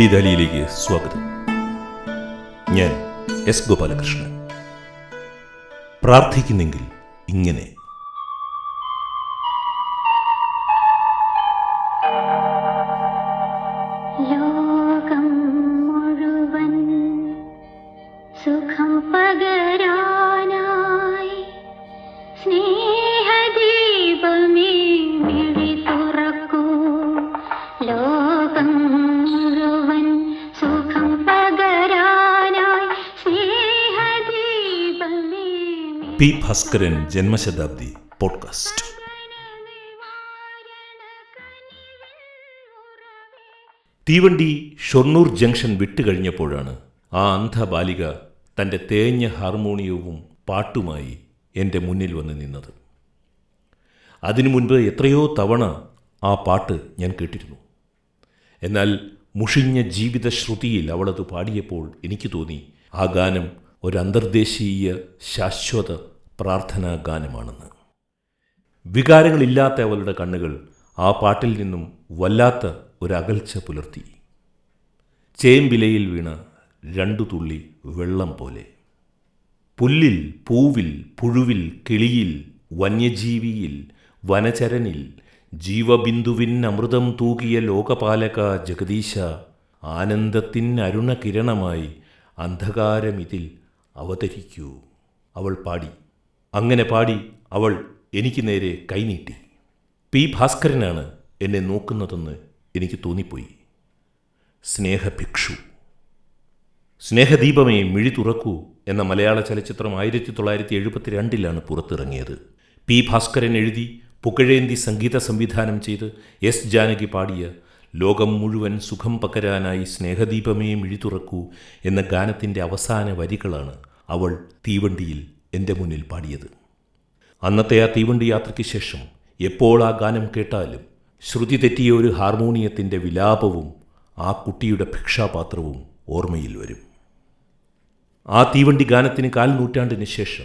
ദില്ലി ദാലിയിലേക്ക് സ്വാഗതം. ഞാൻ എസ് ഗോപാലകൃഷ്ണൻ. പ്രാർത്ഥിക്കുന്നെങ്കിൽ ഇങ്ങനെ പി ഭാസ്കരൻ ജന്മശതാബ്ദി പോഡ്കാസ്റ്റ്. തീവണ്ടി ഷൊർണൂർ ജംഗ്ഷൻ വിട്ടുകഴിഞ്ഞപ്പോഴാണ് ആ അന്ധബാലിക തന്റെ തേഞ്ഞ ഹാർമോണിയവും പാട്ടുമായി എന്റെ മുന്നിൽ വന്ന് നിന്നത്. അതിനു മുൻപ് എത്രയോ തവണ ആ പാട്ട് ഞാൻ കേട്ടിരുന്നു. എന്നാൽ മുഷിഞ്ഞ ജീവിത ശ്രുതിയിൽ അവളത് പാടിയപ്പോൾ എനിക്ക് തോന്നി ആ ഗാനം ഒരു അന്തർദേശീയ ശാശ്വത പ്രാർത്ഥനാ ഗാനമാണെന്ന്. വികാരങ്ങളില്ലാത്ത അവളുടെ കണ്ണുകൾ ആ പാട്ടിൽ നിന്നും വല്ലാത്ത ഒരകൽച്ച പുലർത്തി. ചേമ്പിലയിൽ വീണ രണ്ടു തുള്ളി വെള്ളം പോലെ. പുല്ലിൽ പൂവിൽ പുഴുവിൽ കിളിയിൽ വന്യജീവിയിൽ വനചരനിൽ ജീവബിന്ദുവിൻ അമൃതം തൂകിയ ലോകപാലക ജഗദീശ ആനന്ദത്തിൻ അരുണകിരണമായി അന്ധകാരമിതിൽ അവതരിക്കൂ. അവൾ പാടി. അങ്ങനെ പാടി അവൾ എനിക്ക് നേരെ കൈനീട്ടി. പി ഭാസ്കരനാണ് എന്നെ നോക്കുന്നതെന്ന് എനിക്ക് തോന്നിപ്പോയി. സ്നേഹഭിക്ഷു. സ്നേഹദീപമേ മിഴി തുറക്കൂ എന്ന മലയാള ചലച്ചിത്രം ആയിരത്തി തൊള്ളായിരത്തി എഴുപത്തിരണ്ടിലാണ് പുറത്തിറങ്ങിയത്. പി ഭാസ്കരൻ എഴുതി പുകഴേന്തി സംഗീത സംവിധാനം ചെയ്ത് എസ് ജാനകി പാടിയ ലോകം മുഴുവൻ സുഖം പകരാനായി സ്നേഹദീപമേ മിഴി തുറക്കൂ എന്ന ഗാനത്തിന്റെ അവസാന വരികളാണ് അവൾ തീവണ്ടിയിൽ എന്റെ മുന്നിൽ പാടിയത്. അന്നത്തെ ആ തീവണ്ടി യാത്രയ്ക്ക് ശേഷം എപ്പോൾ ആ ഗാനം കേട്ടാലും ശ്രുതി തെറ്റിയ ഒരു ഹാർമോണിയത്തിന്റെ വിലാപവും ആ കുട്ടിയുടെ ഭിക്ഷാപാത്രവും ഓർമ്മയിൽ വരും. ആ തീവണ്ടി ഗാനത്തിന് കാൽ നൂറ്റാണ്ടിന് ശേഷം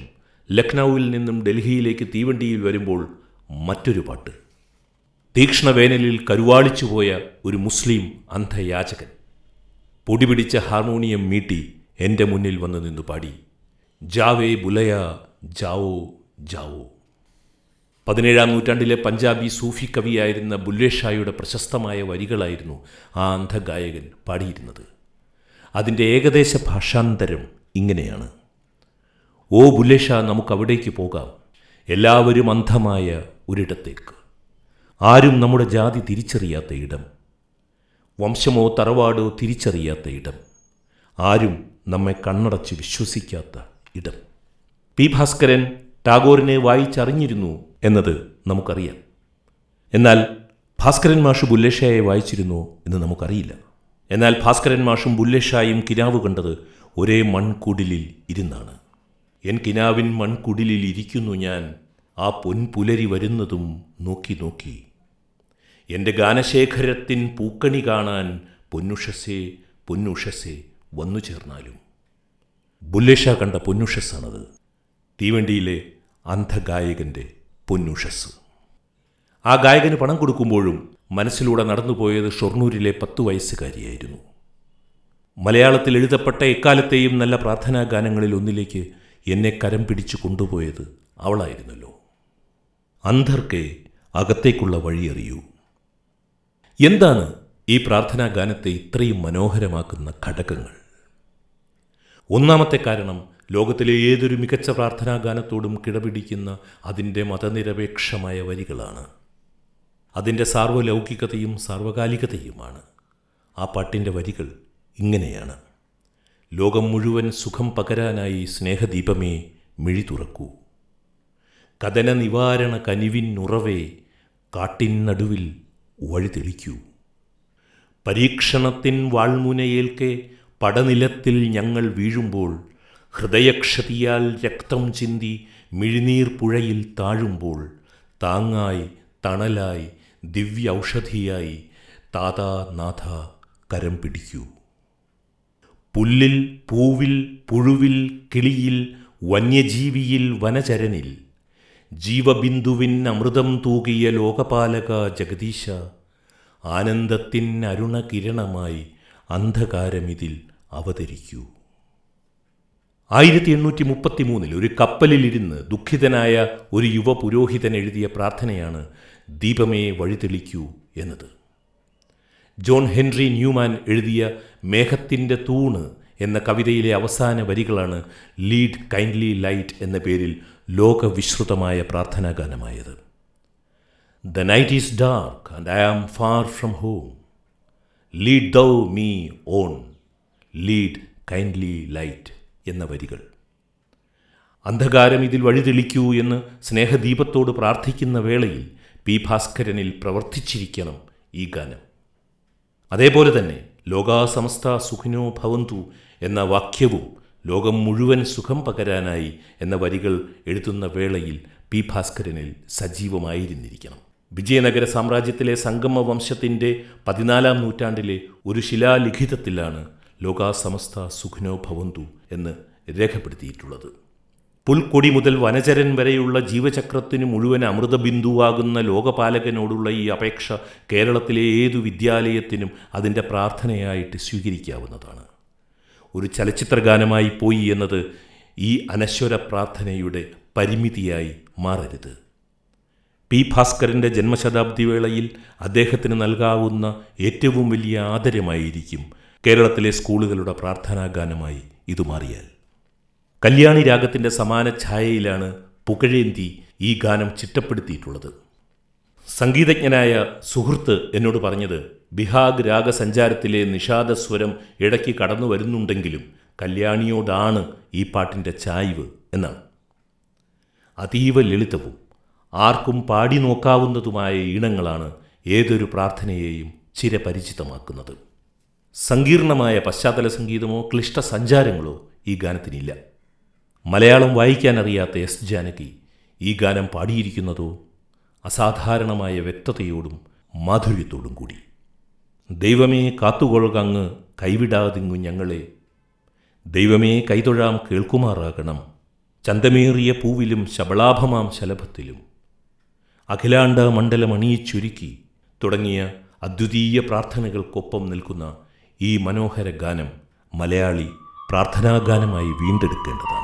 ലക്നൌവിൽ നിന്നും ഡൽഹിയിലേക്ക് തീവണ്ടിയിൽ വരുമ്പോൾ മറ്റൊരു പാട്ട്. തീക്ഷ്ണവേനലിൽ കരുവാളിച്ചുപോയ ഒരു മുസ്ലിം അന്ധയാചകൻ. പൊടിപിടിച്ച ഹാർമോണിയം മീട്ടി എന്റെ മുന്നിൽ വന്നു നിന്ന് പാടി. ജാവേ ബുലയ ജാവോ ജാവോ. പതിനേഴാം നൂറ്റാണ്ടിലെ പഞ്ചാബി സൂഫി കവിയായിരുന്ന ബുല്ലേ ഷായുടെ പ്രശസ്തമായ വരികളായിരുന്നു ആ അന്ധഗായകൻ പാടിയിരുന്നത്. അതിന്റെ ഏകദേശ ഭാഷാന്തരം ഇങ്ങനെയാണ്. ഓ ബുല്ലേ ഷാ നമുക്ക് അവിടേക്ക് പോകാം. എല്ലാവരും അന്ധമായ ഒരിടത്തേക്ക്. ആരും നമ്മുടെ ജാതി തിരിച്ചറിയാത്ത ഇടം. വംശമോ തറവാടോ തിരിച്ചറിയാത്ത ഇടം. ആരും നമ്മെ കണ്ണടച്ച് വിശ്വസിക്കാത്ത ഇടം. പി ഭാസ്കരൻ ടാഗോറിനെ വായിച്ചറിഞ്ഞിരുന്നു എന്നത് നമുക്കറിയാം. എന്നാൽ ഭാസ്കരൻ മാഷ് ബുല്ലേഷായെ വായിച്ചിരുന്നു എന്ന് നമുക്കറിയില്ല. എന്നാൽ ഭാസ്കരൻ മാഷും ബുല്ലേഷായും കിനാവ് കണ്ടത് ഒരേ മൺകുടിലിൽ ഇരുന്നാണ്. എൻ കിനാവിൻ മൺകുടിലിൽ ഇരിക്കുന്നു ഞാൻ ആ പൊൻപുലരി വരുന്നതും നോക്കി നോക്കി. എന്റെ ഗാനശേഖരത്തിൻ പൂക്കണി കാണാൻ പൊന്നുഷസേ പൊന്നുഷസേ വന്നു ചേർന്നാലും. ബുല്ലേഷ കണ്ട പൊന്നുഷസ്സാണത്. തീവണ്ടിയിലെ അന്ധഗായകന്റെ പൊന്നുഷസ് ആ ഗായകന് പണം കൊടുക്കുമ്പോഴും മനസ്സിലൂടെ നടന്നുപോയത് ഷൊർണൂരിലെ പത്തു വയസ്സുകാരിയായിരുന്നു. മലയാളത്തിൽ എഴുതപ്പെട്ട എക്കാലത്തെയും നല്ല പ്രാർത്ഥനാ ഗാനങ്ങളിൽ ഒന്നിലേക്ക് എന്നെ കരം പിടിച്ചു കൊണ്ടുപോയത് അവളായിരുന്നല്ലോ. അന്ധർക്കെ അകത്തേക്കുള്ള വഴിയറിയൂ. എന്താണ് ഈ പ്രാർത്ഥനാ ഗാനത്തെ ഇത്രയും മനോഹരമാക്കുന്ന ഘടകങ്ങൾ? ഒന്നാമത്തെ കാരണം ലോകത്തിലെ ഏതൊരു മികച്ച പ്രാർത്ഥനാ ഗാനത്തോടും കിടപിടിക്കുന്ന അതിന്റെ മതനിരപേക്ഷമായ വരികളാണ്. അതിന്റെ സാർവലൗകികതയും സാർവകാലികതയുമാണ്. ആ പാട്ടിന്റെ വരികൾ ഇങ്ങനെയാണ്. ലോകം മുഴുവൻ സുഖം പകരാനായി സ്നേഹദീപമേ മിഴി തുറക്കൂ. കഥന നിവാരണ കനിവിനുറവേ കാട്ടിൻ നടുവിൽ വഴി തെളിക്കൂ പരീക്ഷണത്തിൻ വാൾമുനയേൽക്കെ പടനിലത്തിൽ ഞങ്ങൾ വീഴുമ്പോൾ ഹൃദയക്ഷതിയാൽ രക്തം ചിന്തി മിഴിനീർ പുഴയിൽ താഴുമ്പോൾ താങ്ങായി തണലായി ദിവ്യൗഷധിയായി താതാ നാഥ കരം പിടിക്കൂ. പുല്ലിൽ പൂവിൽ പുഴുവിൽ കിളിയിൽ വന്യജീവിയിൽ വനചരനിൽ ജീവബിന്ദുവിൻ അമൃതം തൂകിയ ലോകപാലക ജഗദീശ ആനന്ദത്തിൻ അരുണകിരണമായി അന്ധകാരമിതിൽ അവതരിക്കൂ. ആയിരത്തി എണ്ണൂറ്റി മുപ്പത്തി മൂന്നിൽ ഒരു കപ്പലിലിരുന്ന് ദുഃഖിതനായ ഒരു യുവ പുരോഹിതൻ എഴുതിയ പ്രാർത്ഥനയാണ് ദീപമേ വഴിതെളിക്കൂ എന്നത്. ജോൺ ഹെൻറി ന്യൂമാൻ എഴുതിയ മേഘത്തിന്റെ തൂണ് എന്ന കവിതയിലെ അവസാന വരികളാണ് ലീഡ് കൈൻഡ്ലി ലൈറ്റ് എന്ന പേരിൽ ലോകവിശ്രുതമായ പ്രാർത്ഥനാഗാനമായത്. The night is dark and I am far from home. Lead thou me on lead kindly light എന്ന വരികൾ. അന്ധകാരം ഇതിൽ വഴിതെളിക്കൂ എന്ന് സ്നേഹദീപത്തോട് പ്രാർത്ഥിക്കുന്ന വേളയിൽ പി ഭാസ്കരനിൽ പ്രവർത്തിച്ചിരിക്കണം ഈ ഗാനം. അതേപോലെ തന്നെ ലോകാസമസ്ത സുഖിനോ ഭവന്തു എന്ന വാക്യവും ലോകം മുഴുവൻ സുഖം പകരാനായി എന്ന വരികൾ എഴുതുന്ന വേളയിൽ പി ഭാസ്കരനിൽ സജീവമായിരുന്നിരിക്കണം. വിജയനഗര സാമ്രാജ്യത്തിലെ സംഗമ വംശത്തിന്റെ പതിനാലാം നൂറ്റാണ്ടിലെ ഒരു ശിലാലിഖിതത്തിലാണ് ലോകാസമസ്ത സുഖനോ ഭവന്തു എന്ന് രേഖപ്പെടുത്തിയിട്ടുള്ളത്. പുൽക്കൊടി മുതൽ വനചരൻ വരെയുള്ള ജീവചക്രത്തിന് മുഴുവൻ അമൃതബിന്ദുവാകുന്ന ലോകപാലകനോടുള്ള ഈ അപേക്ഷ കേരളത്തിലെ ഏതു വിദ്യാലയത്തിനും അതിന്റെ പ്രാർത്ഥനയായിട്ട് സ്വീകരിക്കാവുന്നതാണ്. ഒരു ചലച്ചിത്രഗാനമായി പോയി എന്നത് ഈ അനശ്വര പ്രാർത്ഥനയുടെ പരിമിതിയായി മാറരുത്. പി ഭാസ്കരന്റെ ജന്മശതാബ്ദി വേളയിൽ അദ്ദേഹത്തിന് നൽകാവുന്ന ഏറ്റവും വലിയ ആദരമായിരിക്കും കേരളത്തിലെ സ്കൂളുകളുടെ പ്രാർത്ഥനാഗാനമായി ഇത് മാറിയാൽ. കല്യാണി രാഗത്തിന്റെ സമാന ഛായയിലാണ് പുകഴേന്തി ഈ ഗാനം ചിട്ടപ്പെടുത്തിയിട്ടുള്ളത്. സംഗീതജ്ഞനായ സുഹൃത്ത് എന്നോട് പറഞ്ഞത് ബിഹാഗ് രാഗസഞ്ചാരത്തിലെ നിഷാദസ്വരം ഇടയ്ക്ക് കടന്നു വരുന്നുണ്ടെങ്കിലും കല്യാണിയോടാണ് ഈ പാട്ടിന്റെ ചായ്വ് എന്നാണ്. അതീവ ലളിതവും ആർക്കും പാടി നോക്കാവുന്നതുമായ ഈണങ്ങളാണ് ഏതൊരു പ്രാർത്ഥനയെയും ചിരപരിചിതമാക്കുന്നത്. സങ്കീർണമായ പശ്ചാത്തല സംഗീതമോ ക്ലിഷ്ട സഞ്ചാരങ്ങളോ ഈ ഗാനത്തിനില്ല. മലയാളം വായിക്കാനറിയാത്ത എസ് ജാനകി ഈ ഗാനം പാടിയിരിക്കുന്നതോ അസാധാരണമായ വ്യക്തതയോടും മാധുര്യത്തോടും കൂടി. ദൈവമേ കാത്തുകൊള്ളുകങ്ങ് കൈവിടാതിങ്ങു ഞങ്ങളെ. ദൈവമേ കൈതൊഴാം കേൾക്കുമാറാകണം. ചന്തമേറിയ പൂവിലും ശബളാഭമാം ശലഭത്തിലും. അഖിലാണ്ട മണ്ഡലമണിയിച്ചുരുക്കി തുടങ്ങിയ അദ്വിതീയ പ്രാർത്ഥനകൾക്കൊപ്പം നിൽക്കുന്ന ഈ മനോഹര ഗാനം മലയാളി പ്രാർത്ഥനാഗാനമായി വീണ്ടെടുക്കേണ്ടതാണ്.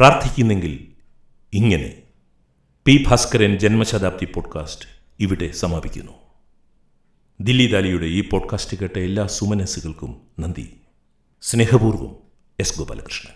പ്രാർത്ഥിക്കുന്നെങ്കിൽ ഇങ്ങനെ പി ഭാസ്കരൻ ജന്മശതാബ്ദി പോഡ്കാസ്റ്റ് ഇവിടെ സമാപിക്കുന്നു. ദില്ലി ദാലിയുടെ ഈ പോഡ്കാസ്റ്റ് കേട്ട എല്ലാ സുമനസ്സുകൾക്കും നന്ദി. സ്നേഹപൂർവം എസ് ഗോപാലകൃഷ്ണൻ.